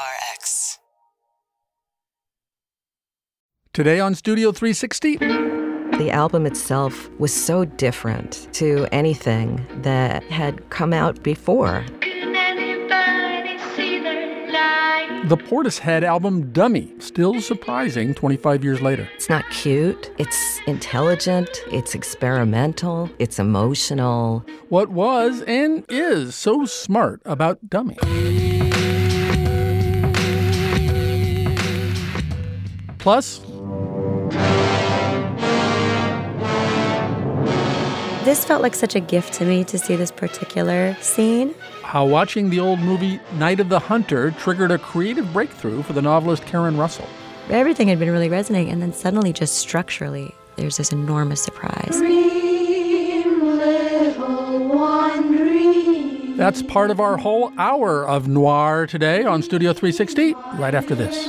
PRX. Today on Studio 360, The album itself was so different to anything that had come out before. the Portishead album Dummy, still surprising 25 years later. It's not cute, it's intelligent, it's experimental, it's emotional. What was and is so smart about Dummy? Plus, This felt like such a gift to me to see this particular scene. how watching the old movie Night of the Hunter triggered a creative breakthrough for the novelist Karen Russell. Everything had been really resonating, and then suddenly, just structurally, there's this enormous surprise. That's part of our whole hour of noir today on Studio 360, right after this.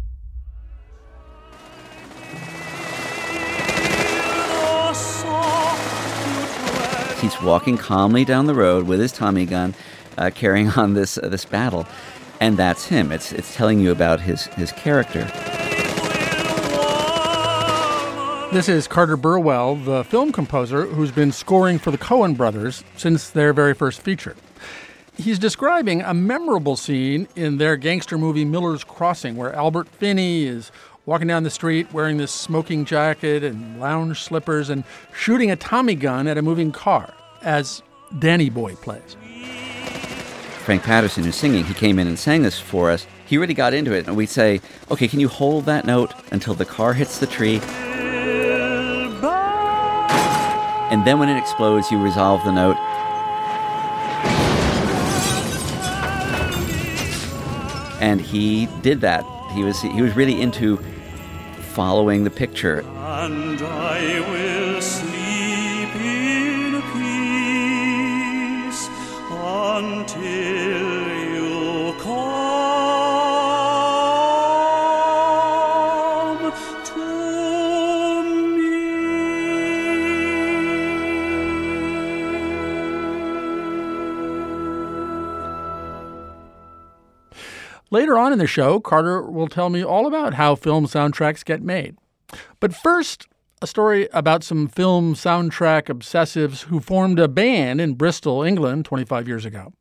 He's walking calmly down the road with his Tommy gun, uh, carrying on this uh, this battle, and that's him. It's it's telling you about his his character. This is Carter Burwell, the film composer who's been scoring for the Coen brothers since their very first feature. He's describing a memorable scene in their gangster movie Miller's Crossing, where Albert Finney is walking down the street wearing this smoking jacket and lounge slippers and shooting a Tommy gun at a moving car as Danny Boy plays. Frank Patterson, who's singing, he came in and sang this for us. He really got into it, and we'd say, "Okay, can you hold that note until the car hits the tree?" And then when it explodes, you resolve the note. And he did that. He was he was really into following the picture. Later on in the show, Carter will tell me all about how film soundtracks get made. But first, a story about some film soundtrack obsessives who formed a band in Bristol, England, 25 years ago.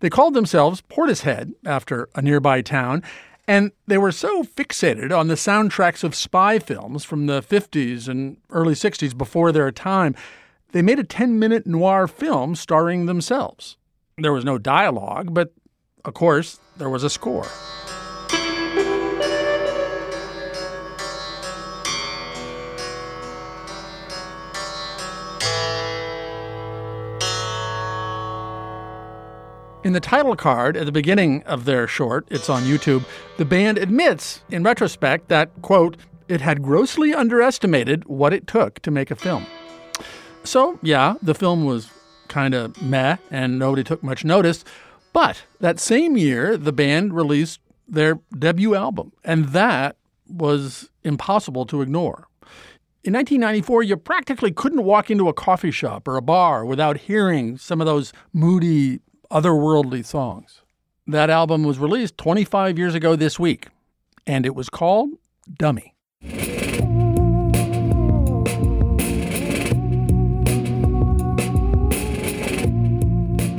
They called themselves Portishead, after a nearby town, and they were so fixated on the soundtracks of spy films from the 50s and early 60s before their time, they made a 10 minute noir film starring themselves. There was no dialogue, but of course, there was a score. In the title card at the beginning of their short, it's on YouTube, the band admits, in retrospect, that, quote, it had grossly underestimated what it took to make a film. So, yeah, the film was kind of meh and nobody took much notice. But that same year, the band released their debut album, and that was impossible to ignore. In 1994, you practically couldn't walk into a coffee shop or a bar without hearing some of those moody, otherworldly songs. That album was released 25 years ago this week, and it was called Dummy.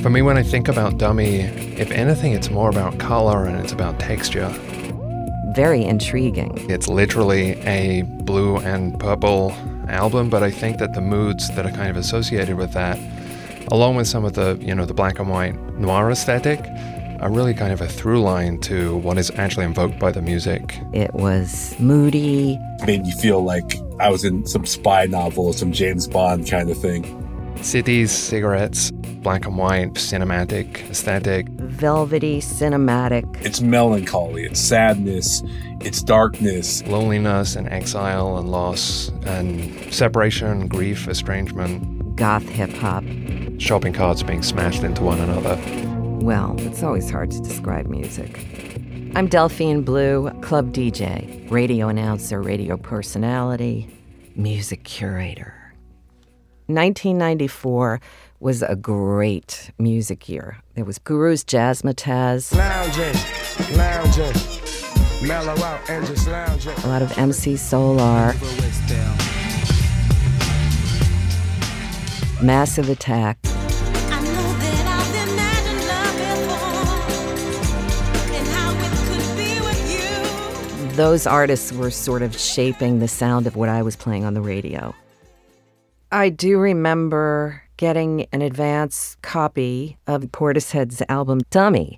For me, when I think about Dummy, if anything, it's more about color and it's about texture. Very intriguing. It's literally a blue and purple album, but I think that the moods that are kind of associated with that, along with some of the, you know, the black and white noir aesthetic, are really kind of a through line to what is actually invoked by the music. It was moody. Made me feel like I was in some spy novel, some James Bond kind of thing. cities, cigarettes, black and white, cinematic, aesthetic. Velvety, cinematic. It's melancholy, it's sadness, it's darkness, loneliness and exile and loss and separation, grief, estrangement. Goth hip hop. Shopping carts being smashed into one another. Well, it's always hard to describe music. I'm Delphine Blue, club DJ, radio announcer, radio personality, music curator. 1994 was a great music year. There was Guru's Jazzmatazz. Lounging, lounging, mellow out and just lounging. A lot of MC Solaar. Massive Attack. those artists were sort of shaping the sound of what I was playing on the radio. I do remember getting an advance copy of Portishead's album Dummy.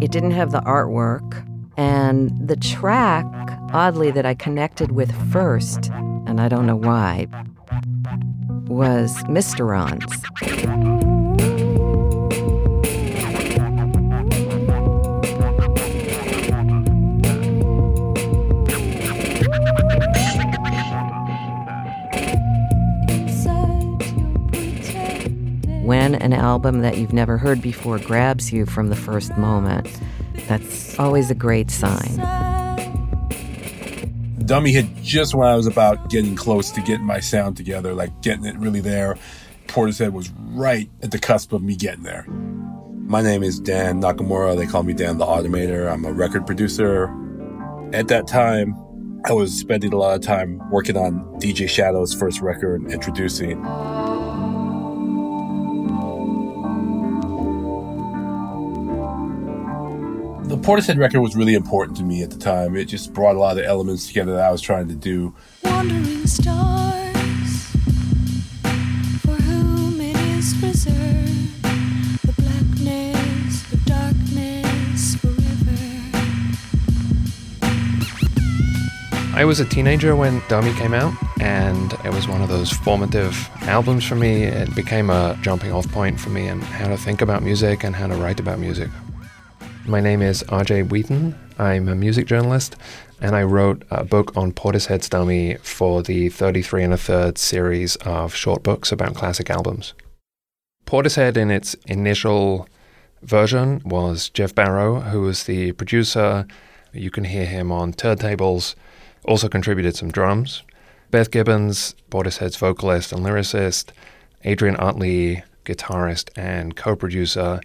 It didn't have the artwork, and the track, oddly, that I connected with first, and I don't know why, was Mysterons. When an album that you've never heard before grabs you from the first moment, that's always a great sign. Dummy hit just when I was about getting close to getting my sound together, like getting it really there. Portishead was right at the cusp of me getting there. My name is Dan Nakamura. They call me Dan the Automator. I'm a record producer. At that time, I was spending a lot of time working on DJ Shadow's first record, Introducing. The Portishead record was really important to me at the time. It just brought a lot of elements together that I was trying to do. Wandering stars, for whom it is reserved, the blackness, the darkness forever. I was a teenager when Dummy came out, and it was one of those formative albums for me. It became a jumping off point for me and how to think about music and how to write about music. My name is RJ Wheaton. I'm a music journalist, and I wrote a book on Portishead's Dummy for the 33 and a third series of short books about classic albums. Portishead, in its initial version, was Geoff Barrow, who was the producer. You can hear him on turntables, also contributed some drums. Beth Gibbons, Portishead's vocalist and lyricist, Adrian Utley, guitarist and co producer,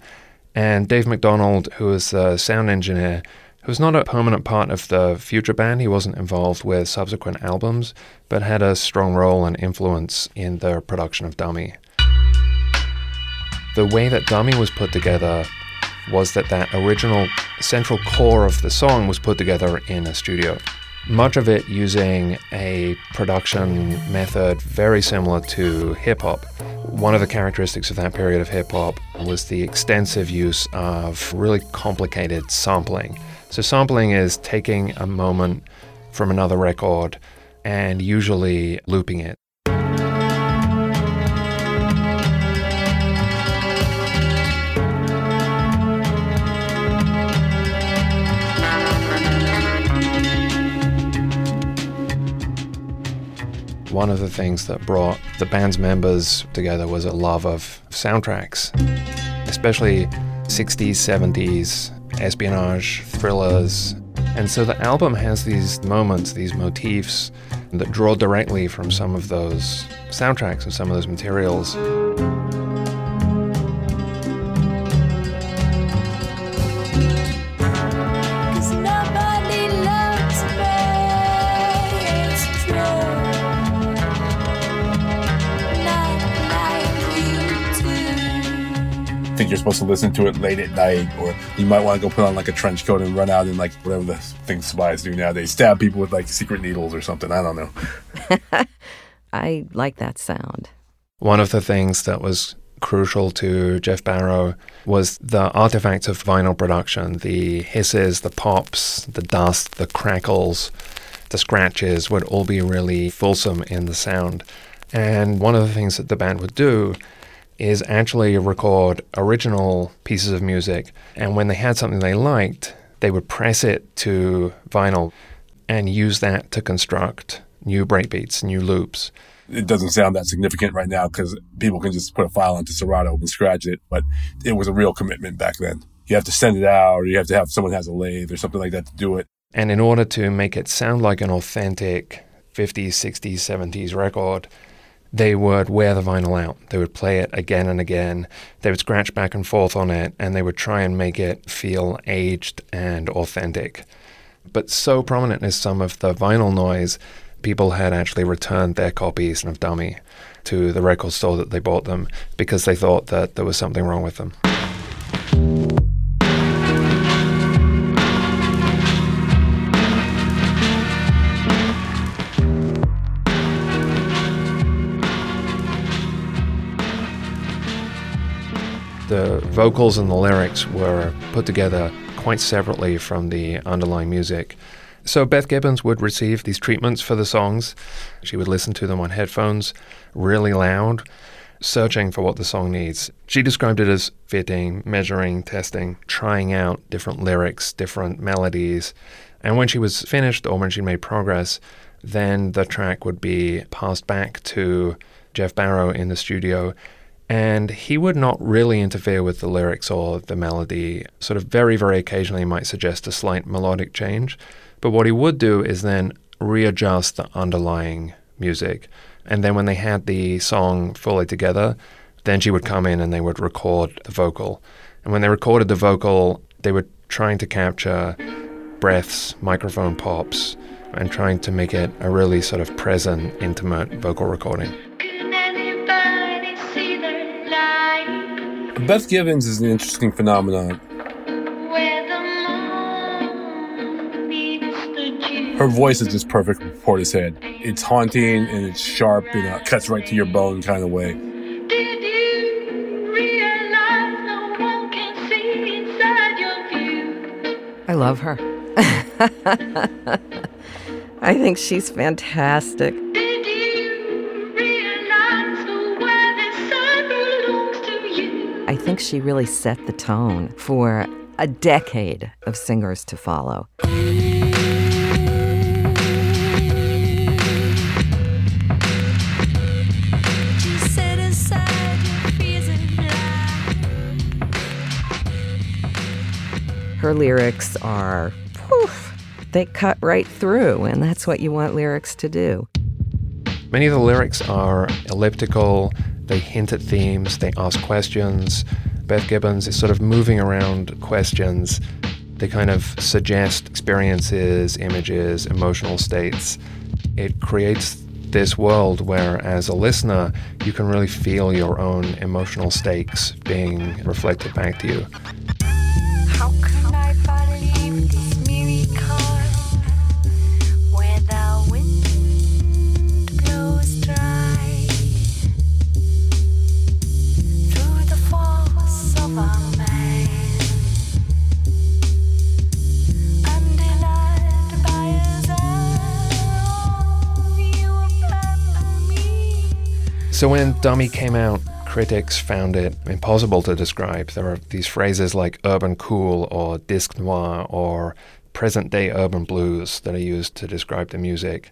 and Dave McDonald, who was the sound engineer, who was not a permanent part of the future band. He wasn't involved with subsequent albums, but had a strong role and influence in the production of Dummy. The way that Dummy was put together was that that original central core of the song was put together in a studio much of it using a production method very similar to hip hop. One of the characteristics of that period of hip hop was the extensive use of really complicated sampling. So, sampling is taking a moment from another record and usually looping it. One of the things that brought the band's members together was a love of soundtracks, especially 60s, 70s, espionage, thrillers. And so the album has these moments, these motifs that draw directly from some of those soundtracks and some of those materials. Think you're supposed to listen to it late at night, or you might want to go put on like a trench coat and run out and like whatever the things spies do nowadays, stab people with like secret needles or something. I don't know. I like that sound. One of the things that was crucial to Geoff Barrow was the artifacts of vinyl production the hisses, the pops, the dust, the crackles, the scratches would all be really fulsome in the sound. And one of the things that the band would do is actually record original pieces of music. And when they had something they liked, they would press it to vinyl and use that to construct new breakbeats, new loops. It doesn't sound that significant right now because people can just put a file into Serato and scratch it, but it was a real commitment back then. You have to send it out, or you have to have someone has a lathe or something like that to do it. And in order to make it sound like an authentic 50s, 60s, 70s record, they would wear the vinyl out. They would play it again and again. They would scratch back and forth on it, and they would try and make it feel aged and authentic. But so prominent is some of the vinyl noise, people had actually returned their copies of Dummy to the record store that they bought them because they thought that there was something wrong with them. The vocals and the lyrics were put together quite separately from the underlying music. So Beth Gibbons would receive these treatments for the songs. She would listen to them on headphones really loud, searching for what the song needs. She described it as fitting, measuring, testing, trying out different lyrics, different melodies. And when she was finished or when she made progress, then the track would be passed back to Geoff Barrow in the studio and he would not really interfere with the lyrics or the melody. Sort of very, very occasionally might suggest a slight melodic change. But what he would do is then readjust the underlying music. And then when they had the song fully together, then she would come in and they would record the vocal. And when they recorded the vocal, they were trying to capture breaths, microphone pops, and trying to make it a really sort of present, intimate vocal recording. Beth Gibbons is an interesting phenomenon. Her voice is just perfect for Portishead. It's haunting and it's sharp and it cuts right to your bone kind of way. I love her. I think she's fantastic. Think she really set the tone for a decade of singers to follow. Her lyrics are, poof, they cut right through, and that's what you want lyrics to do. Many of the lyrics are elliptical, they hint at themes, they ask questions. Beth Gibbons is sort of moving around questions. They kind of suggest experiences, images, emotional states. It creates this world where, as a listener, you can really feel your own emotional stakes being reflected back to you. So when Dummy came out, critics found it impossible to describe. There are these phrases like urban cool or disc noir or present day urban blues that are used to describe the music.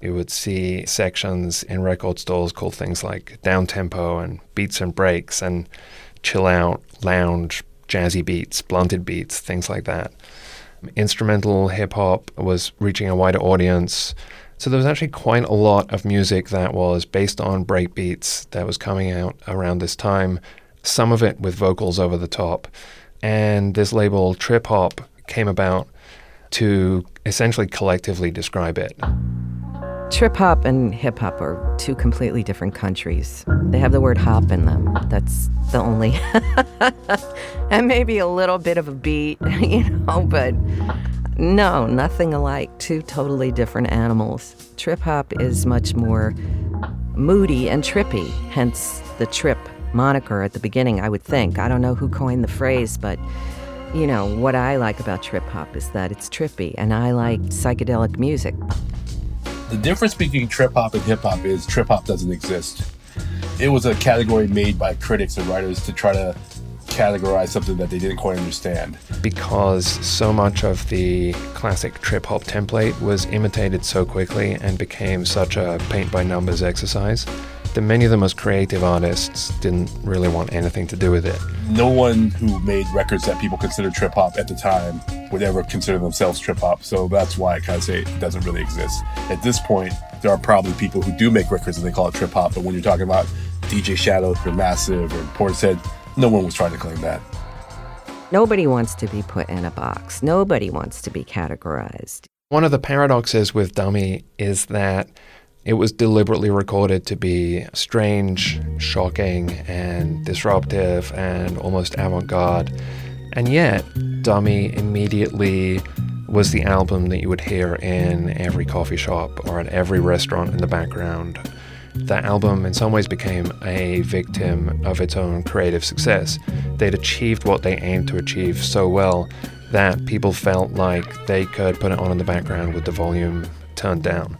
You would see sections in record stores called things like down tempo and beats and breaks and chill out, lounge, jazzy beats, blunted beats, things like that. Instrumental hip hop was reaching a wider audience. So there was actually quite a lot of music that was based on breakbeats that was coming out around this time, some of it with vocals over the top. And this label, Trip Hop, came about to essentially collectively describe it. Trip hop and hip hop are two completely different countries. They have the word hop in them. That's the only. and maybe a little bit of a beat, you know, but no, nothing alike. Two totally different animals. Trip hop is much more moody and trippy, hence the trip moniker at the beginning, I would think. I don't know who coined the phrase, but you know, what I like about trip hop is that it's trippy and I like psychedelic music. The difference between trip hop and hip hop is trip hop doesn't exist. It was a category made by critics and writers to try to categorize something that they didn't quite understand. Because so much of the classic trip hop template was imitated so quickly and became such a paint by numbers exercise that many of the most creative artists didn't really want anything to do with it. No one who made records that people considered trip hop at the time would ever consider themselves trip hop. So that's why I kind of say it doesn't really exist. At this point, there are probably people who do make records and they call it trip hop. But when you're talking about DJ Shadow or Massive or Portishead, no one was trying to claim that. Nobody wants to be put in a box. Nobody wants to be categorized. One of the paradoxes with Dummy is that it was deliberately recorded to be strange, shocking, and disruptive and almost avant garde. And yet, Dummy immediately was the album that you would hear in every coffee shop or at every restaurant in the background. That album, in some ways, became a victim of its own creative success. They'd achieved what they aimed to achieve so well that people felt like they could put it on in the background with the volume turned down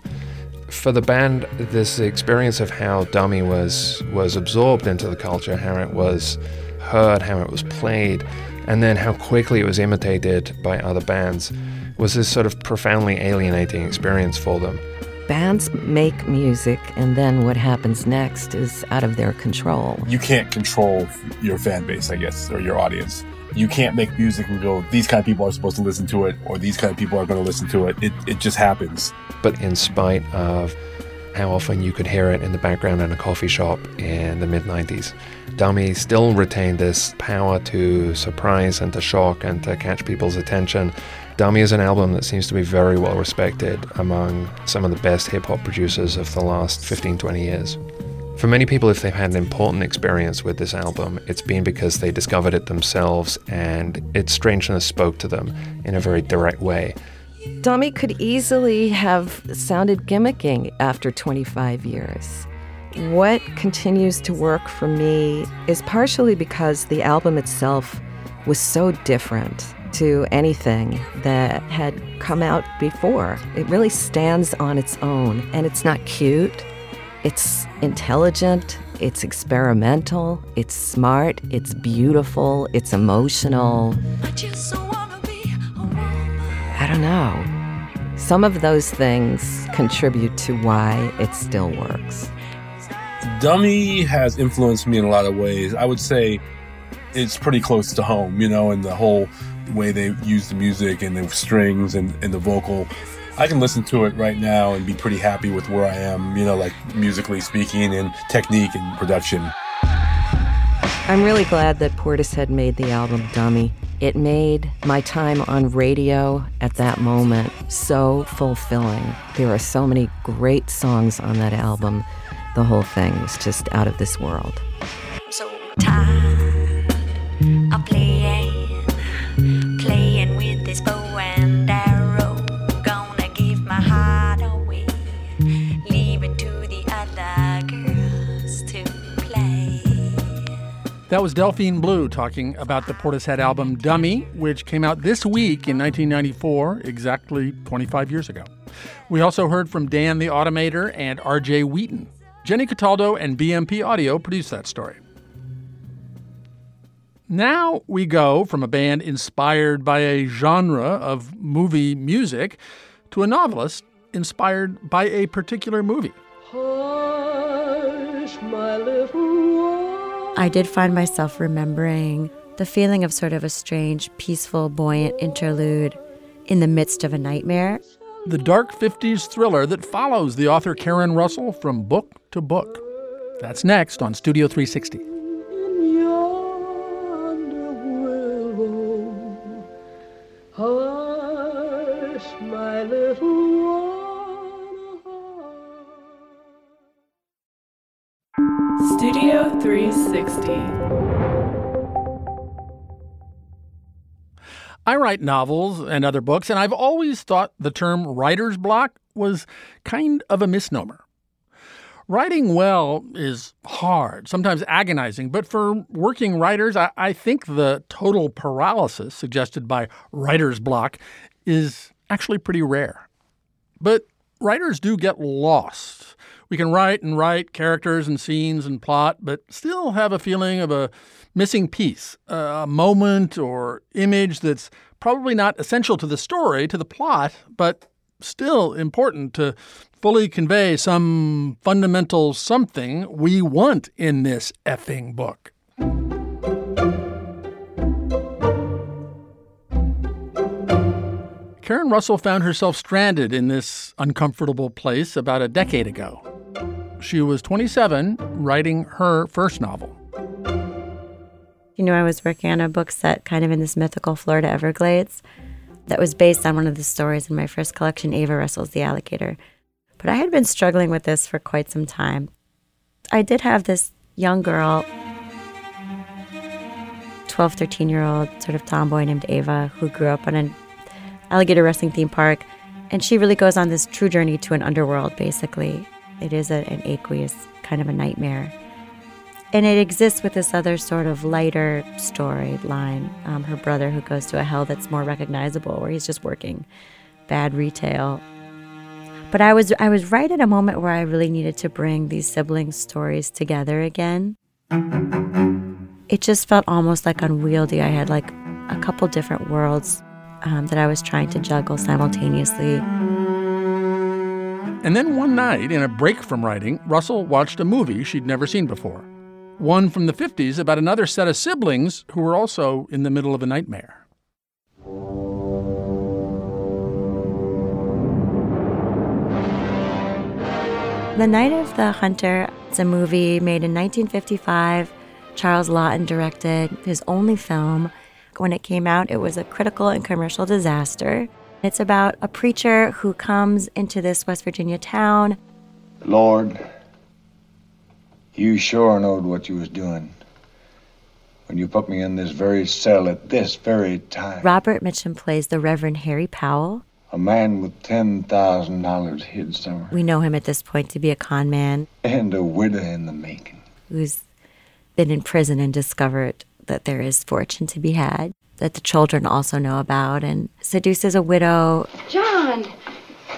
for the band, this experience of how Dummy was was absorbed into the culture, how it was heard, how it was played, and then how quickly it was imitated by other bands, was this sort of profoundly alienating experience for them. Bands make music, and then what happens next is out of their control. You can't control your fan base, I guess, or your audience you can't make music and go, these kind of people are supposed to listen to it, or these kind of people are going to listen to it. It, it just happens. But in spite of how often you could hear it in the background in a coffee shop in the mid 90s, Dummy still retained this power to surprise and to shock and to catch people's attention. Dummy is an album that seems to be very well respected among some of the best hip hop producers of the last 15, 20 years. For many people, if they've had an important experience with this album, it's been because they discovered it themselves and its strangeness spoke to them in a very direct way. Dummy could easily have sounded gimmicking after 25 years. What continues to work for me is partially because the album itself was so different to anything that had come out before. It really stands on its own, and it's not cute it's intelligent, it's experimental, it's smart, it's beautiful, it's emotional. I don't know. Some of those things contribute to why it still works. Dummy has influenced me in a lot of ways. I would say it's pretty close to home, you know, and the whole way they use the music and the strings and, and the vocal I can listen to it right now and be pretty happy with where I am, you know, like musically speaking and technique and production. I'm really glad that Portishead made the album Dummy. It made my time on radio at that moment so fulfilling. There are so many great songs on that album. The whole thing was just out of this world. That was Delphine Blue talking about the Portishead album Dummy, which came out this week in 1994, exactly 25 years ago. We also heard from Dan the Automator and RJ Wheaton. Jenny Cataldo and BMP Audio produced that story. Now we go from a band inspired by a genre of movie music to a novelist inspired by a particular movie. Hush, my little I did find myself remembering the feeling of sort of a strange, peaceful, buoyant interlude in the midst of a nightmare. The dark 50s thriller that follows the author Karen Russell from book to book. That's next on Studio 360. 360. I write novels and other books, and I've always thought the term writer's block was kind of a misnomer. Writing well is hard, sometimes agonizing, but for working writers, I, I, think the total paralysis suggested by writer's block is actually pretty rare. But writers do get lost. We can write and write characters and scenes and plot, but still have a feeling of a missing piece, a moment or image that's probably not essential to the story, to the plot, but still important to fully convey some fundamental something we want in this effing book. Karen Russell found herself stranded in this uncomfortable place about a decade ago. She was 27, writing her first novel. You know, I was working on a book set kind of in this mythical Florida Everglades that was based on one of the stories in my first collection, Ava Wrestles The Alligator. But I had been struggling with this for quite some time. I did have this young girl, 12, 13 year old sort of tomboy named Ava, who grew up on an alligator wrestling theme park. And she really goes on this true journey to an underworld, basically. It is a, an aqueous kind of a nightmare. And it exists with this other sort of lighter storyline. Um, her brother, who goes to a hell that's more recognizable, where he's just working bad retail. But I was I was right at a moment where I really needed to bring these sibling stories together again. It just felt almost like unwieldy. I had like a couple different worlds um, that I was trying to juggle simultaneously. And then one night, in a break from writing, Russell watched a movie she'd never seen before. One from the 50s about another set of siblings who were also in the middle of a nightmare. The Night of the Hunter It's a movie made in 1955. Charles Laughton directed his only film. When it came out, it was a critical and commercial disaster. It's about a preacher who comes into this West Virginia town. Lord, you sure knowed what you was doing when you put me in this very cell at this very time. Robert Mitchum plays the Reverend Harry Powell. A man with ten thousand dollars hid somewhere. We know him at this point to be a con man. And a widow in the making. Who's been in prison and discovered that there is fortune to be had that the children also know about and seduces a widow. John,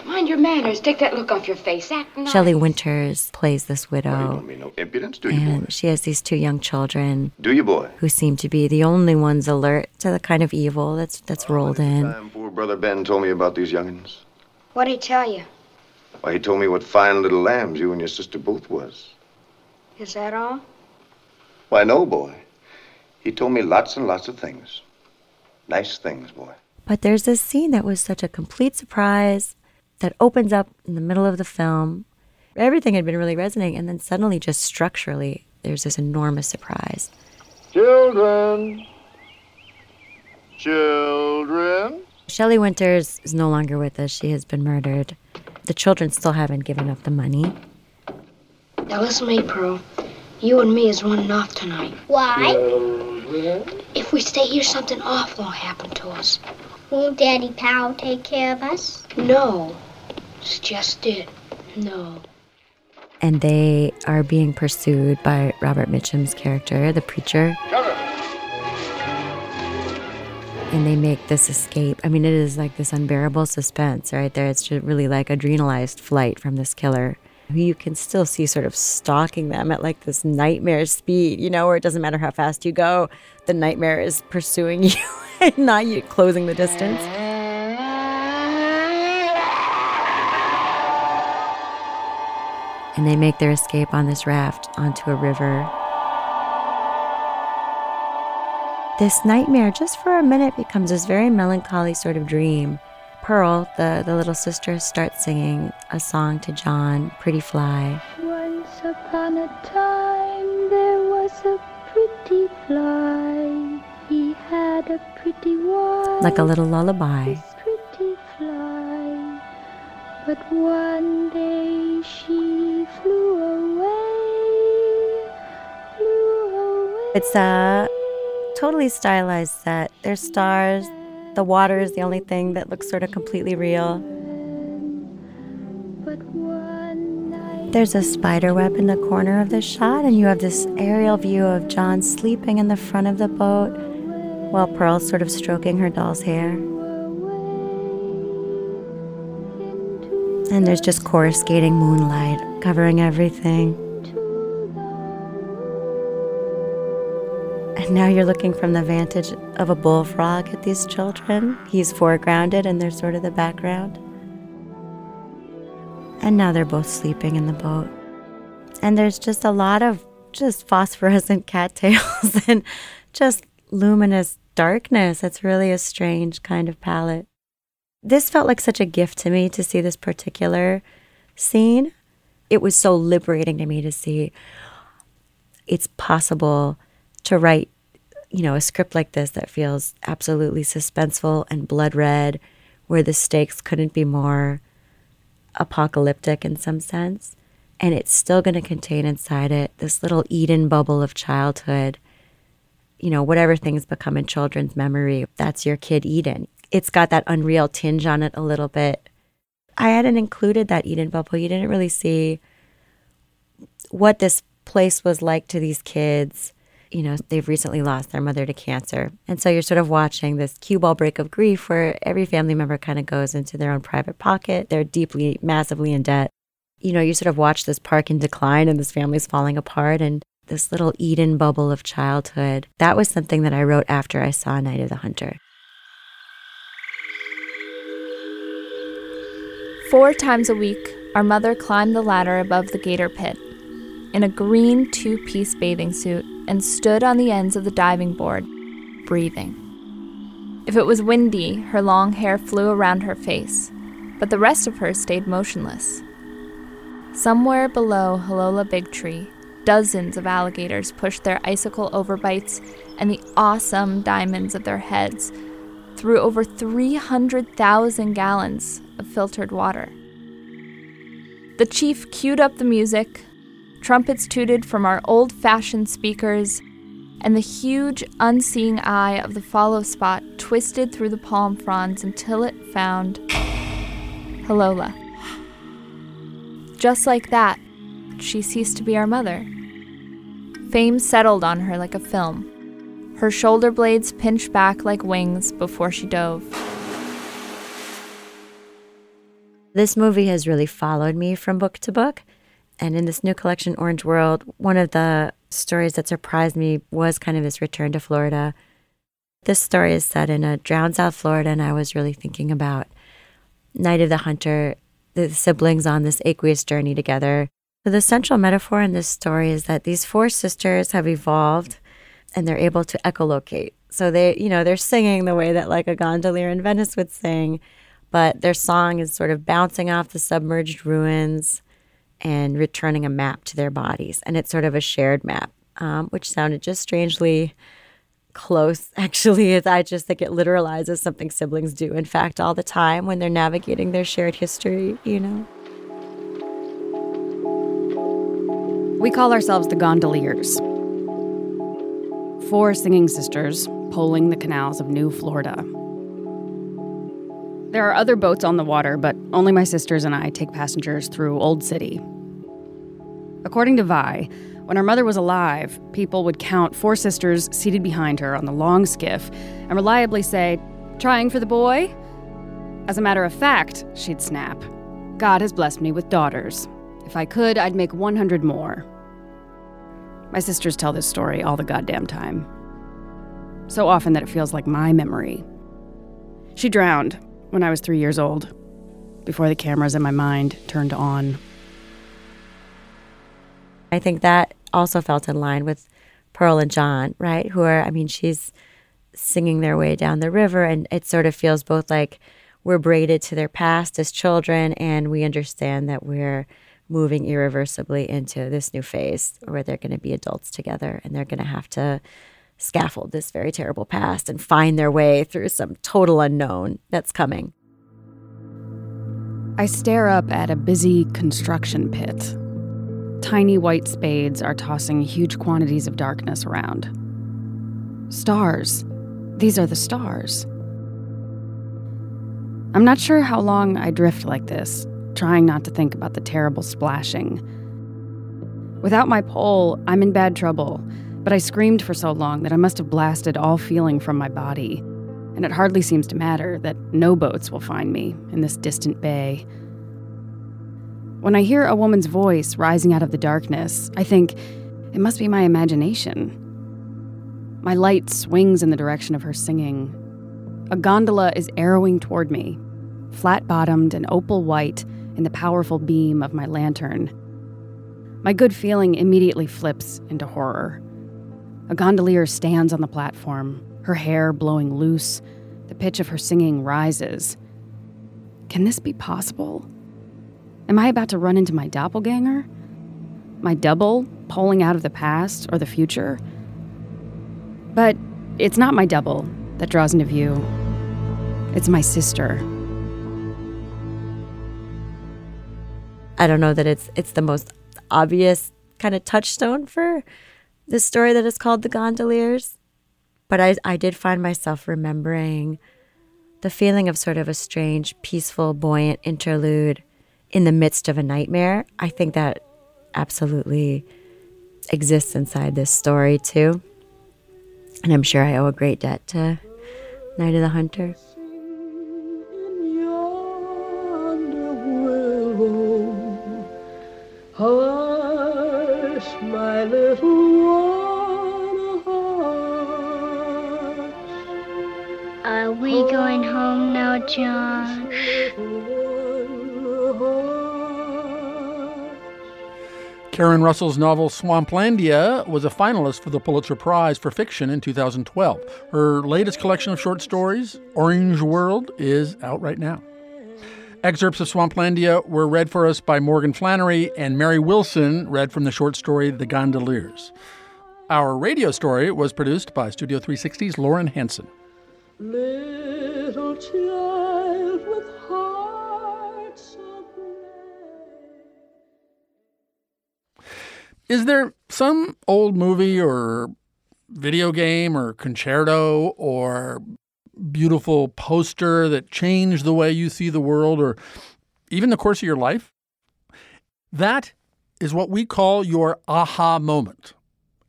mind your manners. Take that look off your face. Act nice. Shelley Winters plays this widow. Well, you don't mean no impudence, do you, and boy? she has these two young children. Do you, boy? Who seem to be the only ones alert to the kind of evil that's that's Oh, rolled in. Time poor brother Ben told me about these youngins. What'd he tell you? Why, he told me what fine little lambs you and your sister both was. Is that all? Why, no, boy. He told me lots and lots of things. Nice things, boy. But there's this scene that was such a complete surprise that opens up in the middle of the film. Everything had been really resonating, and then suddenly, just structurally, there's this enormous surprise. Children. Children. Shelley Winters is no longer with us. She has been murdered. The children still haven't given up the money. Now listen to me, Pearl. You and me is running off tonight. Why? If we stay here, something awful will happen to us. Won't Daddy Powell take care of us? No. It's just it. No. And they are being pursued by Robert Mitchum's character, the preacher. And they make this escape. I mean, it is like this unbearable suspense right there. It's just really like adrenalized flight from this killer who you can still see sort of stalking them at like this nightmare speed, you know, where it doesn't matter how fast you go, the nightmare is pursuing you and not you closing the distance. And they make their escape on this raft onto a river. This nightmare, just for a minute, becomes this very melancholy sort of dream. Pearl, the, the little sister, starts singing a song to John, Pretty Fly. Once upon a time there was a pretty fly. He had a pretty wife. Like a little lullaby. Pretty fly. But one day she flew away. Flew away. It's a totally stylized set. There's stars. The water is the only thing that looks sort of completely real. There's a spider web in the corner of the shot, and you have this aerial view of John sleeping in the front of the boat while Pearl's sort of stroking her doll's hair. And there's just coruscating moonlight covering everything. Now you're looking from the vantage of a bullfrog at these children. He's foregrounded and they're sort of the background. And now they're both sleeping in the boat. And there's just a lot of just phosphorescent cattails and just luminous darkness. It's really a strange kind of palette. This felt like such a gift to me to see this particular scene. It was so liberating to me to see it's possible to write, you know, a script like this that feels absolutely suspenseful and blood red, where the stakes couldn't be more apocalyptic in some sense. And it's still going to contain inside it this little Eden bubble of childhood. You know, whatever things become in children's memory, that's your kid Eden. It's got that unreal tinge on it a little bit. I hadn't included that Eden bubble. You didn't really see what this place was like to these kids. You know, they've recently lost their mother to cancer. And so you're sort of watching this cue ball break of grief where every family member kind of goes into their own private pocket. They're deeply, massively in debt. You know, you sort of watch this park in decline and this family's falling apart and this little Eden bubble of childhood. That was something that I wrote after I saw Night of the Hunter. Four times a week, our mother climbed the ladder above the gator pit in a green two piece bathing suit and stood on the ends of the diving board, breathing. If it was windy, her long hair flew around her face, but the rest of her stayed motionless. Somewhere below Hilola Bigtree, dozens of alligators pushed their icicle overbites and the awesome diamonds of their heads through over 300,000 gallons of filtered water. The chief queued up the music, trumpets tooted from our old fashioned speakers, and the huge, unseeing eye of the follow spot twisted through the palm fronds until it found Hilola. Just like that, she ceased to be our mother. Fame settled on her like a film. Her shoulder blades pinched back like wings before she dove. This movie has really followed me from book to book. And in this new collection, Orange World, one of the stories that surprised me was kind of this return to Florida. This story is set in a drowned South Florida, and I was really thinking about Night of the Hunter, the siblings on this aqueous journey together. So the central metaphor in this story is that these four sisters have evolved and they're able to echolocate. So they, you know, they're singing the way that like a gondolier in Venice would sing, but their song is sort of bouncing off the submerged ruins and returning a map to their bodies. And it's sort of a shared map, um, which sounded just strangely close. Actually, I just think it literalizes something siblings do, in fact, all the time when they're navigating their shared history, you know? We call ourselves the Gondoliers. Four singing sisters poling the canals of New Florida. There are other boats on the water, but only my sisters and I take passengers through Old City. According to Vi, when her mother was alive, people would count four sisters seated behind her on the long skiff and reliably say, Trying for the boy? As a matter of fact, she'd snap, God has blessed me with daughters. If I could, I'd make 100 more. My sisters tell this story all the goddamn time. So often that it feels like my memory. She drowned when I was three years old, before the cameras in my mind turned on. I think that also felt in line with Pearl and John, right? Who are, I mean, she's singing their way down the river, and it sort of feels both like we're braided to their past as children, and we understand that we're moving irreversibly into this new phase where they're going to be adults together and they're going to have to scaffold this very terrible past and find their way through some total unknown that's coming. I stare up at a busy construction pit. Tiny white spades are tossing huge quantities of darkness around. Stars. These are the stars. I'm not sure how long I drift like this, trying not to think about the terrible splashing. Without my pole, I'm in bad trouble, but I screamed for so long that I must have blasted all feeling from my body, and it hardly seems to matter that no boats will find me in this distant bay. When I hear a woman's voice rising out of the darkness, I think it must be my imagination. My light swings in the direction of her singing. A gondola is arrowing toward me, flat bottomed and opal white in the powerful beam of my lantern. My good feeling immediately flips into horror. A gondolier stands on the platform, her hair blowing loose. The pitch of her singing rises. Can this be possible? Am I about to run into my doppelganger? My double, pulling out of the past or the future? But it's not my double that draws into view. It's my sister. I don't know that it's it's the most obvious kind of touchstone for this story that is called The Gondoliers. But I, I did find myself remembering the feeling of sort of a strange, peaceful, buoyant interlude in the midst of a nightmare. I think that absolutely exists inside this story too. And I'm sure I owe a great debt to Night of the Hunter. Karen Russell's novel Swamplandia was a finalist for the Pulitzer Prize for Fiction in 2012. Her latest collection of short stories, Orange World, is out right now. Excerpts of Swamplandia were read for us by Morgan Flannery, and Mary Wilson read from the short story The Gondoliers. Our radio story was produced by Studio 360's Lauren Hanson. Little child Is there some old movie or video game or concerto or beautiful poster that changed the way you see the world or even the course of your life? That is what we call your aha moment.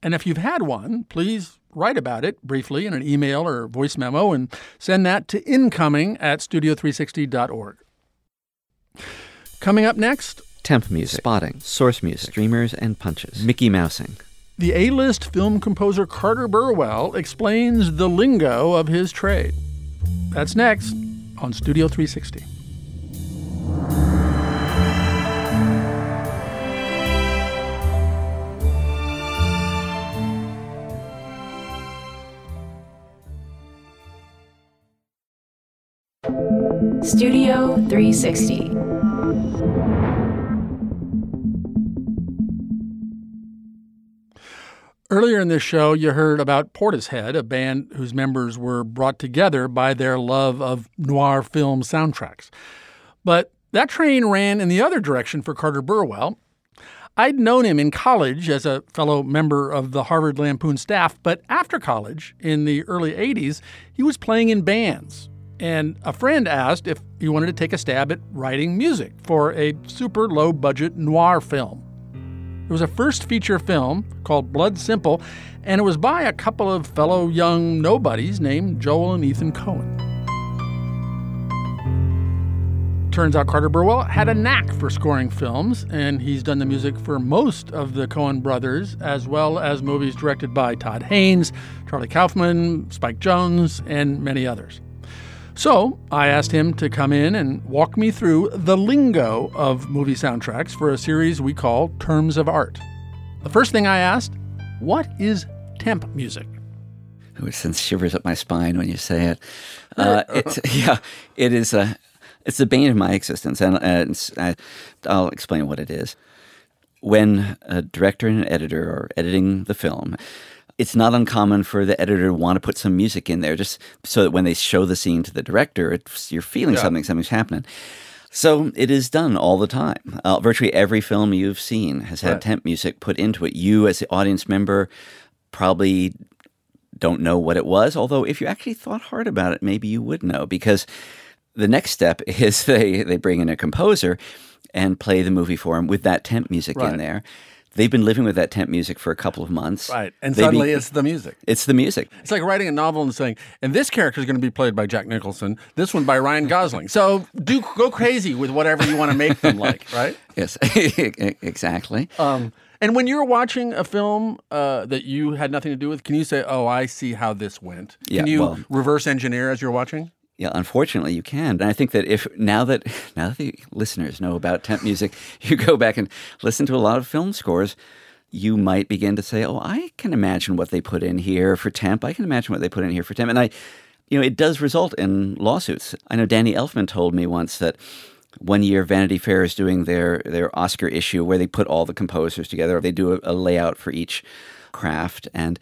And if you've had one, please write about it briefly in an email or voice memo and send that to incoming at studio360.org. Coming up next, temp music, spotting, source music, streamers and punches, Mickey Mousing. The A list film composer Carter Burwell explains the lingo of his trade. That's next on Studio 360. Studio 360. Earlier in this show, you heard about Portishead, a band whose members were brought together by their love of noir film soundtracks. But that train ran in the other direction for Carter Burwell. I'd known him in college as a fellow member of the Harvard Lampoon staff, but after college, in the early 80s, he was playing in bands. And a friend asked if he wanted to take a stab at writing music for a super low budget noir film. It was a first feature film called Blood Simple, and it was by a couple of fellow young nobodies named Joel and Ethan Coen. Turns out Carter Burwell had a knack for scoring films, and he's done the music for most of the Coen brothers, as well as movies directed by Todd Haynes, Charlie Kaufman, Spike Jonze, and many others. So I asked him to come in and walk me through the lingo of movie soundtracks for a series we call Terms of Art. The first thing I asked, what is temp music? It sends shivers up my spine when you say it. Uh, it's, yeah, it is a, it's the bane of my existence, and, and I, I'll explain what it is. When a director and an editor are editing the film, it's not uncommon for the editor to want to put some music in there just so that when they show the scene to the director, it's, you're feeling Yeah. something, something's happening. So it is done all the time. Uh, virtually every film you've seen has had Right. temp music put into it. You, as the audience member, probably don't know what it was. Although, if you actually thought hard about it, maybe you would know because the next step is they, they bring in a composer and play the movie for him with that temp music Right. in there. They've been living with that temp music for a couple of months. Right. And They be- suddenly it's the music. it's the music. It's like writing a novel and saying, and this character is going to be played by Jack Nicholson, this one by Ryan Gosling. So do go crazy with whatever you want to make them like, right? Yes, exactly. Um, and when you're watching a film uh, that you had nothing to do with, can you say, "Oh, I see how this went"? Can Yeah, you well- reverse engineer as you're watching? Yeah, unfortunately, you can. And I think that if now that now that the listeners know about temp music, you go back and listen to a lot of film scores, you might begin to say, "Oh, I can imagine what they put in here for temp. I can imagine what they put in here for temp." And I, you know, it does result in lawsuits. I know Danny Elfman told me once that one year Vanity Fair is doing their their Oscar issue where they put all the composers together. They do a, a layout for each craft and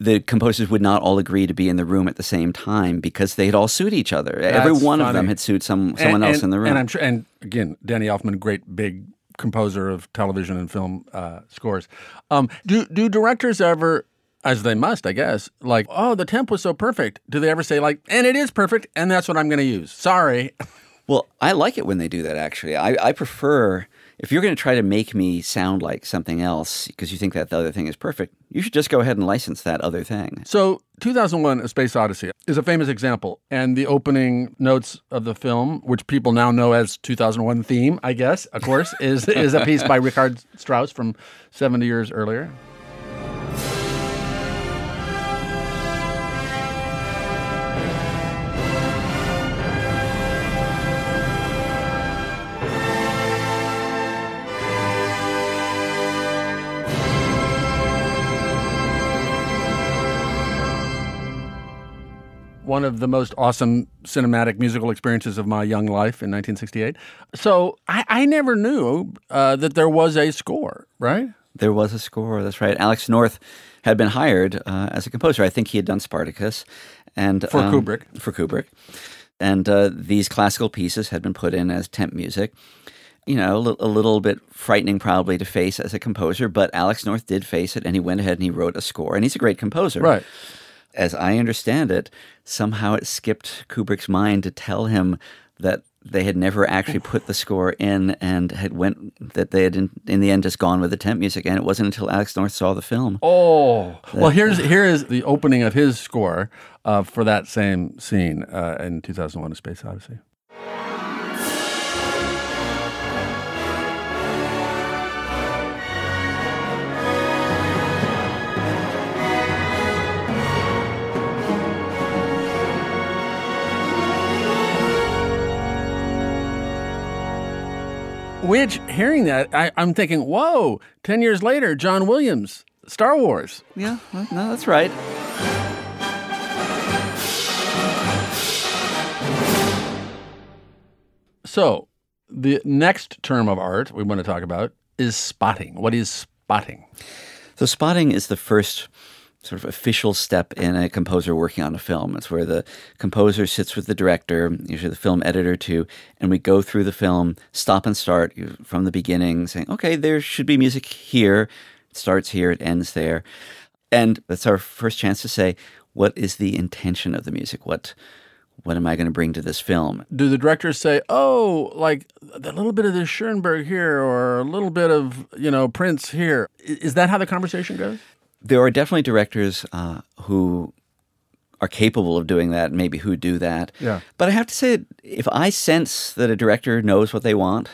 the composers would not all agree to be in the room at the same time because they had all sued each other. Every That's one of them had sued some someone And- else and- in the room. And I'm sure, and again, Danny Elfman, great big composer of television and film uh, scores. Um, do do directors ever, as they must, I guess, like, oh, the temp was so perfect? Do they ever say like, and it is perfect, and that's what I'm going to use? Sorry. Well, I like it when they do that. Actually, I, I prefer if you're going to try to make me sound like something else because you think that the other thing is perfect. You should just go ahead and license that other thing. So, 2001: A Space Odyssey is a famous example, and the opening notes of the film, which people now know as 2001 theme, I guess, of course, is is a piece by Richard Strauss from 70 years earlier. One of the most awesome cinematic musical experiences of my young life in 1968. So I, I never knew uh, that there was a score, right? There was a score. That's right. Alex North had been hired uh, as a composer. I think he had done Spartacus, and For um, Kubrick. For Kubrick, and uh, these classical pieces had been put in as temp music. You know, a, a little bit frightening probably to face as a composer, but Alex North did face it, and he went ahead and he wrote a score, and he's a great composer. Right. As I understand it, somehow it skipped Kubrick's mind to tell him that they had never actually put the score in and had went that they had in, in the end just gone with the temp music and it wasn't until Alex North saw the film. Oh, well, here's here is the opening of his score uh, for that same scene uh, in 2001: A Space Odyssey. Which, hearing that, I, I'm thinking, whoa, 10 years later, John Williams, Star Wars. Yeah, no, that's right. So, the next term of art we want to talk about is spotting. What is spotting? So spotting is the first sort of official step in a composer working on a film. It's where the composer sits with the director, usually the film editor too, and we go through the film, stop and start from the beginning, saying, okay, there should be music here. It starts here, it ends there. And that's our first chance to say, what is the intention of the music? What what am I going to bring to this film? Do the directors say, oh, like a little bit of this Schoenberg here or a little bit of, you know, Prince here? Is that how the conversation goes? There are definitely directors uh, who are capable of doing that, and maybe who do that. Yeah. But I have to say, if I sense that a director knows what they want,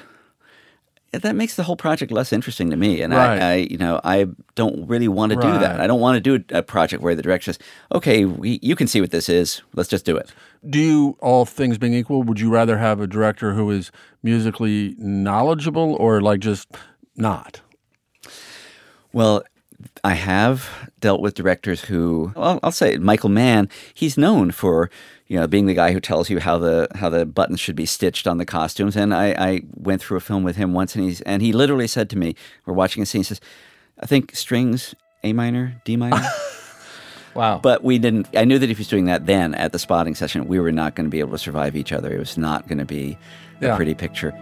that makes the whole project less interesting to me. And Right. I, I, you know, I don't really want to do that. I don't want to do a project where the director says, "Okay, we, you can see what this is. Let's just do it." Do you, all things being equal, would you rather have a director who is musically knowledgeable or like just not? Well, I have dealt with directors who, well, I'll say Michael Mann. He's known for you know being the guy who tells you how the how the buttons should be stitched on the costumes. And I, I went through a film with him once, and he's and he literally said to me, "We're watching a scene." He says, "I think strings A minor, D minor." Wow. But we didn't. I knew that if he was doing that then at the spotting session, we were not going to be able to survive each other. It was not going to be a pretty picture.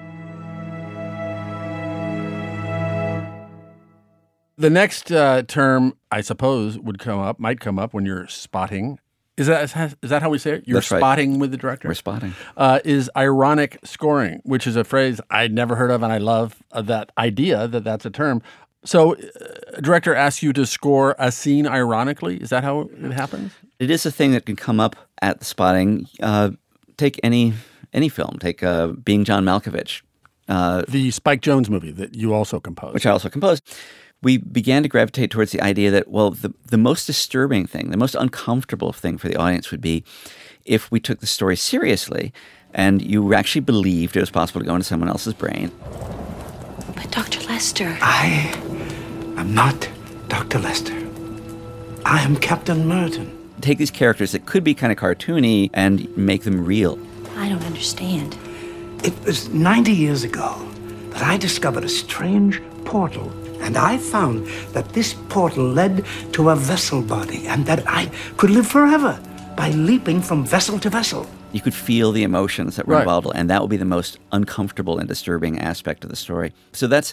The next uh, term, I suppose, would come up, might come up when you're spotting. Is that is that how we say it? You're That's right. spotting with the director. We're spotting. Uh, is ironic scoring, which is a phrase I'd never heard of, and I love uh, that idea that that's a term. So, uh, a director asks you to score a scene ironically. Is that how it happens? It is a thing that can come up at the spotting. Uh, take any any film. Take uh, Being John Malkovich, uh, the Spike Jonze movie that you also composed, which I also composed. We began to gravitate towards the idea that well, the the most disturbing thing, the most uncomfortable thing for the audience would be if we took the story seriously and you actually believed it was possible to go into someone else's brain. But Dr. Lester. I am not Dr. Lester. I am Captain Merton. Take these characters that could be kind of cartoony and make them real. I don't understand. It was 90 years ago that I discovered a strange portal, and I found that this portal led to a vessel body, and that I could live forever by leaping from vessel to vessel. You could feel the emotions that were Right. involved, and that would be the most uncomfortable and disturbing aspect of the story. So that's,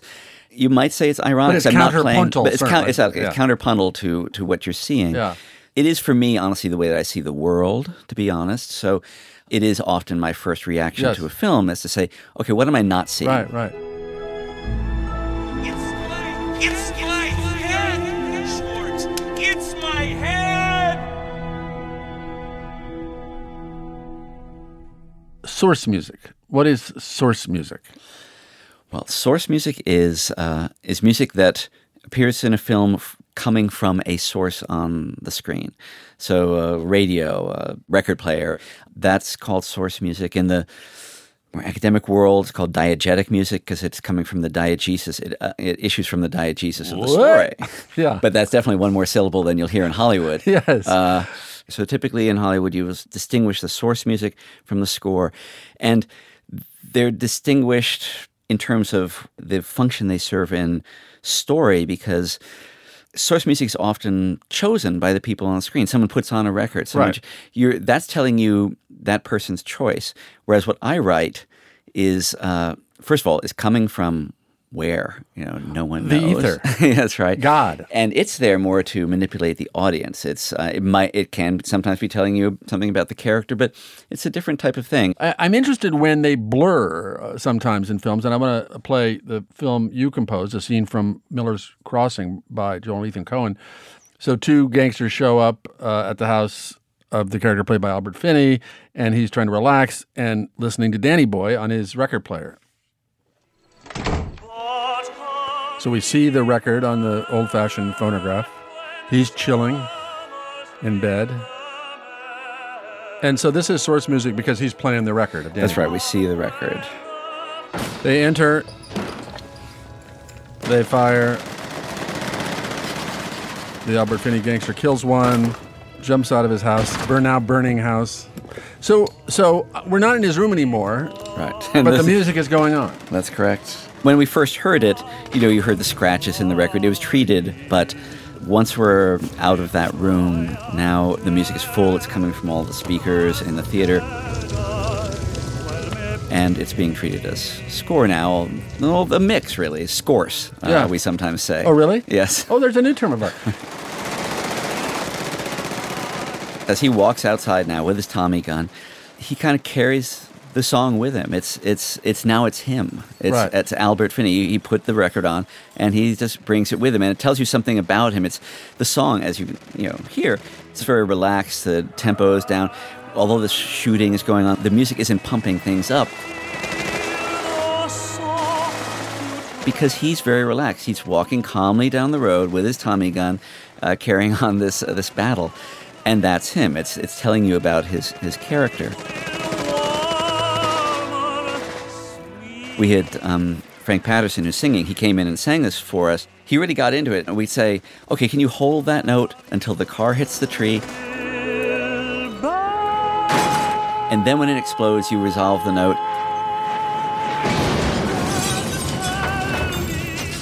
you might say it's ironic. But it's I'm not playing, counterpuntal, but it's, count, it's, it's Yeah. counterpuntal to to what you're seeing. Yeah. It is for me, honestly, the way that I see the world. To be honest, so it is often my first reaction Yes. to a film is to say, okay, what am I not seeing? Right, right. It's my head, Schwartz. It's my head. Source music. What is source music? Well, source music is uh, is music that appears in a film f- coming from a source on the screen. So, uh, radio, uh, record player, that's called source music. In the more academic world, it's called diegetic music because it's coming from the diegesis. It, uh, it issues from the diegesis of the story. Yeah. But that's definitely one more syllable than you'll hear in Hollywood. Yes. Uh, so typically in Hollywood, you distinguish the source music from the score, and they're distinguished in terms of the function they serve in story because source music is often chosen by the people on the screen. Someone puts on a record. Someone, Right. You're that's telling you that person's choice. Whereas what I write is, uh, first of all, is coming from where you know no one The knows. ether. That's right. God. And it's there more to manipulate the audience. It's uh, it might it can sometimes be telling you something about the character, but it's a different type of thing. I, I'm interested when they blur uh, sometimes in films, and I want to play the film you composed, a scene from Miller's Crossing by Joel Ethan Coen. So, two gangsters show up uh, at the house of the character played by Albert Finney, and he's trying to relax and listening to Danny Boy on his record player. So, we see the record on the old fashioned phonograph. He's chilling in bed. And so this is source music because he's playing the record of That's right. We see the record. They enter. They fire. The Albert Finney gangster kills one, jumps out of his house, burn now burning house. So, so uh, we're not in his room anymore, Right. but the music is going on. That's correct. When we first heard it, you know, you heard the scratches in the record. It was treated, but once we're out of that room, now the music is full. It's coming from all the speakers in the theater. And it's being treated as score now. Well, the mix, really. Scores, uh, Yeah. we sometimes say. Oh, really? Yes. Oh, there's a new term of art. As he walks outside now with his Tommy gun, he kind of carries the song with him. It's it's it's now it's him. It's Right. it's Albert Finney. He, put the record on and he just brings it with him, and it tells you something about him. It's the song as you you know hear. It's very relaxed. The tempo is down. Although the shooting is going on, the music isn't pumping things up because he's very relaxed. He's walking calmly down the road with his Tommy gun, uh, carrying on this uh, this battle, and that's him. It's it's telling you about his his character. We had um, Frank Patterson who's singing. He came in and sang this for us. He really got into it, and we'd say, "Okay, can you hold that note until the car hits the tree?" And then when it explodes, you resolve the note.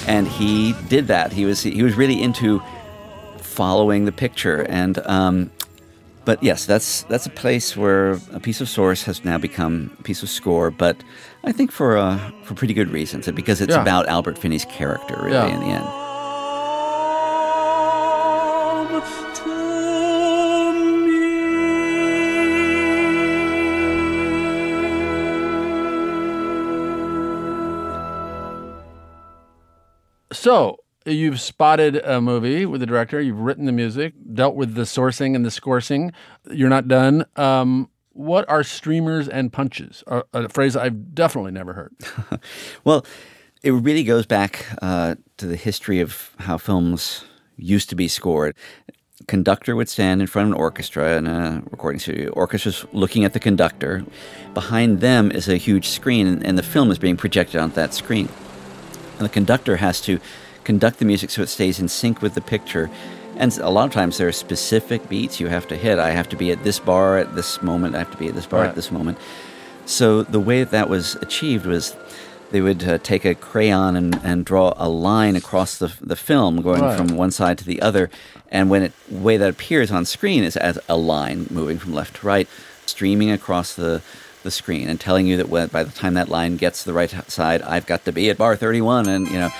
and he did that. He was he was really into following the picture, and um, but yes, that's that's a place where a piece of source has now become a piece of score. But I think for uh, for pretty good reasons, because it's Yeah. about Albert Finney's character, really, Yeah. in the end. So you've spotted a movie with the director, you've written the music, dealt with the sourcing and the scoring. You're not done. Um, what are streamers and punches? A, phrase I've definitely never heard. well, it really goes back uh, to the history of how films used to be scored. Conductor would stand in front of an orchestra in a recording studio. Orchestra's looking at the conductor. Behind them is a huge screen, and the film is being projected onto that screen. And the conductor has to conduct the music so it stays in sync with the picture. And a lot of times there are specific beats you have to hit. I have to be at this bar at this moment. I have to be at this bar Right. at this moment. So the way that, that was achieved was they would uh, take a crayon and, and draw a line across the, the film going Right. from one side to the other. And when it way that appears on screen is as a line moving from left to right, streaming across the the screen and telling you that when, by the time that line gets to the right side, I've got to be at bar 31. And, you know,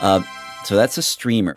uh, so that's a streamer.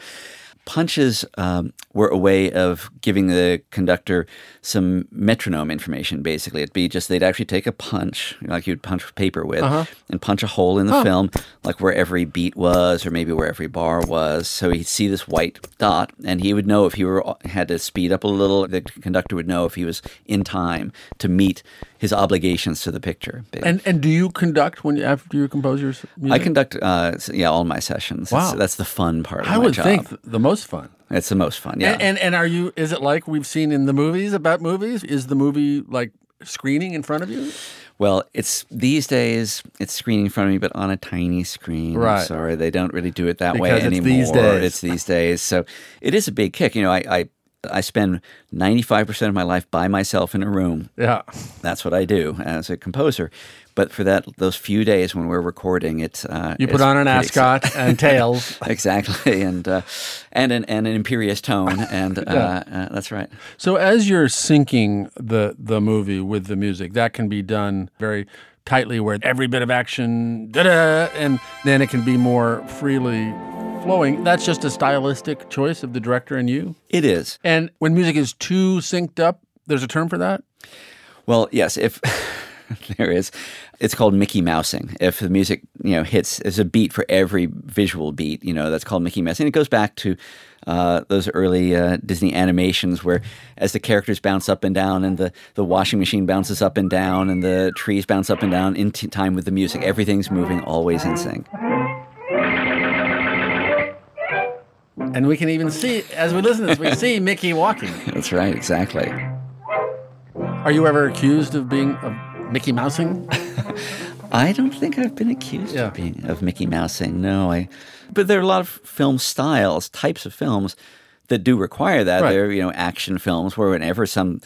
Punches um, were a way of giving the conductor some metronome information, basically. It'd be just they'd actually take a punch, like you'd punch paper with, Uh-huh. and punch a hole in the Oh. film, like where every beat was, or maybe where every bar was. So he'd see this white dot, and he would know if he were had to speed up a little. The conductor would know if he was in time to meet his obligations to the picture. And and do you conduct when you after you compose your music? I conduct, uh, yeah, all my sessions. Wow. that's the fun part. Of I would job. think the most fun. It's the most fun. Yeah. And, and and are you? Is it like we've seen in the movies about movies? Is the movie like screening in front of you? Well, it's these days it's screening in front of me, but on a tiny screen. I'm Right. sorry, they don't really do it that way Because it's anymore. these days. It's these days. So it is a big kick. You know, I I, I spend ninety five percent of my life by myself in a room. Yeah. That's what I do as a composer. But for that those few days when we're recording, it's uh, You put it's on an ascot exciting. and tails. exactly, and uh, and an and an imperious tone, and uh, Yeah. uh, that's right. So as you're syncing the the movie with the music, that can be done very tightly, where every bit of action, da-da, and then it can be more freely flowing. That's just a stylistic choice of the director and you. It is. And when music is too synced up, there's a term for that. Well, yes, if there is, it's called Mickey Mousing. If the music, you know, hits, there's a beat for every visual beat, you know, that's called Mickey Mousing. It goes back to uh, those early uh, Disney animations where as the characters bounce up and down and the, the washing machine bounces up and down and the trees bounce up and down in t- time with the music, everything's moving always in sync. And we can even see, as we listen to this, we see Mickey walking. That's right, exactly. Are you ever accused of being of Mickey Mousing? I don't think I've been accused of being of Mickey Mousing. No, I. But there are a lot of film styles, types of films that do require that. Right. There are you know action films where whenever some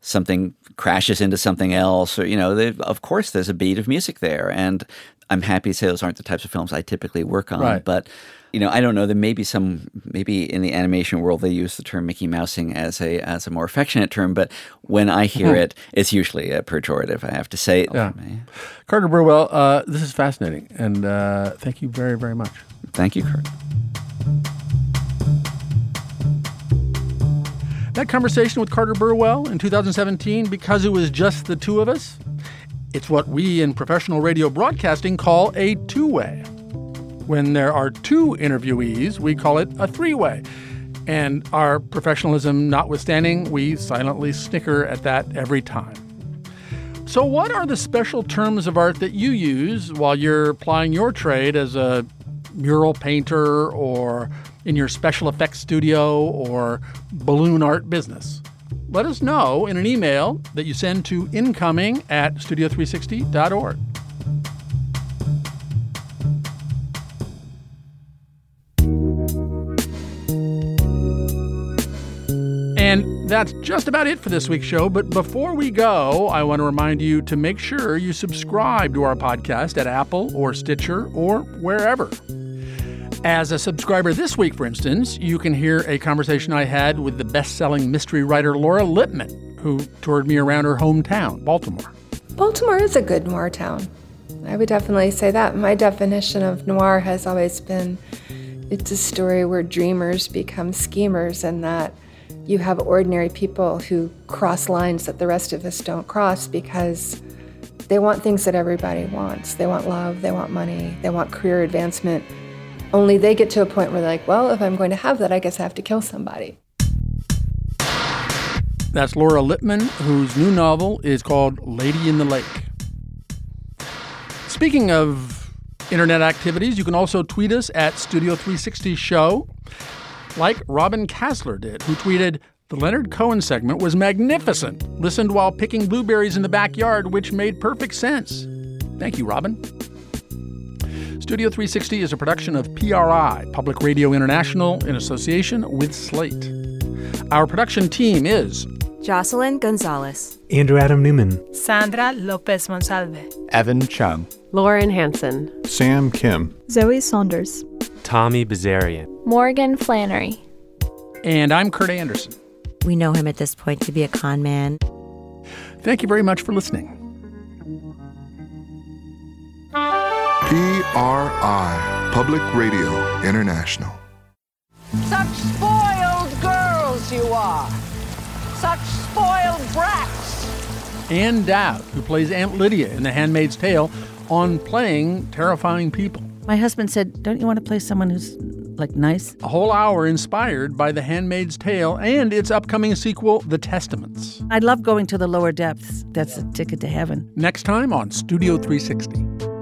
something crashes into something else, or you know, they, of course there's a beat of music there, and I'm happy to say those aren't the types of films I typically work on. Right. But you know, I don't know. There may be some, maybe in the animation world they use the term Mickey Mousing as a as a more affectionate term, but when I hear it, it's usually a pejorative. I have to say. Yeah. Carter Burwell, uh, this is fascinating, and uh, thank you very, very much. Thank you, Kurt. That conversation with Carter Burwell in 2017, because it was just the two of us, it's what we in professional radio broadcasting call a two way. When there are two interviewees, we call it a three way. And our professionalism notwithstanding, we silently snicker at that every time. So, what are the special terms of art that you use while you're applying your trade as a mural painter or in your special effects studio or balloon art business? Let us know in an email that you send to incoming at studio360.org. And that's just about it for this week's show. But before we go, I want to remind you to make sure you subscribe to our podcast at Apple or Stitcher or wherever. As a subscriber this week, for instance, you can hear a conversation I had with the best selling mystery writer Laura Lippman, who toured me around her hometown, Baltimore. Baltimore is a good noir town. I would definitely say that. My definition of noir has always been it's a story where dreamers become schemers and that you have ordinary people who cross lines that the rest of us don't cross because they want things that everybody wants. They want love, they want money, they want career advancement. Only they get to a point where they're like, well, if I'm going to have that, I guess I have to kill somebody. That's Laura Lippman, whose new novel is called Lady in the Lake. Speaking of internet activities, you can also tweet us at Studio 360 Show, like Robin Kasler did, who tweeted, The Leonard Cohen segment was magnificent. Listened while picking blueberries in the backyard, which made perfect sense. Thank you, Robin. Studio 360 is a production of PRI, Public Radio International, in association with Slate. Our production team is Jocelyn Gonzalez, Andrew Adam Newman, Sandra Lopez Monsalve, Evan Chung, Lauren Hanson, Sam Kim, Zoe Saunders, Tommy Bazarian, Morgan Flannery. And I'm Kurt Andersen. We know him at this point to be a con man. Thank you very much for listening. PRI, Public Radio International. Such spoiled girls you are. Such spoiled brats. Ann Dowd, who plays Aunt Lydia in The Handmaid's Tale, on playing terrifying people. My husband said, Don't you want to play someone who's like nice? A whole hour inspired by The Handmaid's Tale and its upcoming sequel, The Testaments. I love going to the lower depths. That's a ticket to heaven. Next time on Studio 360.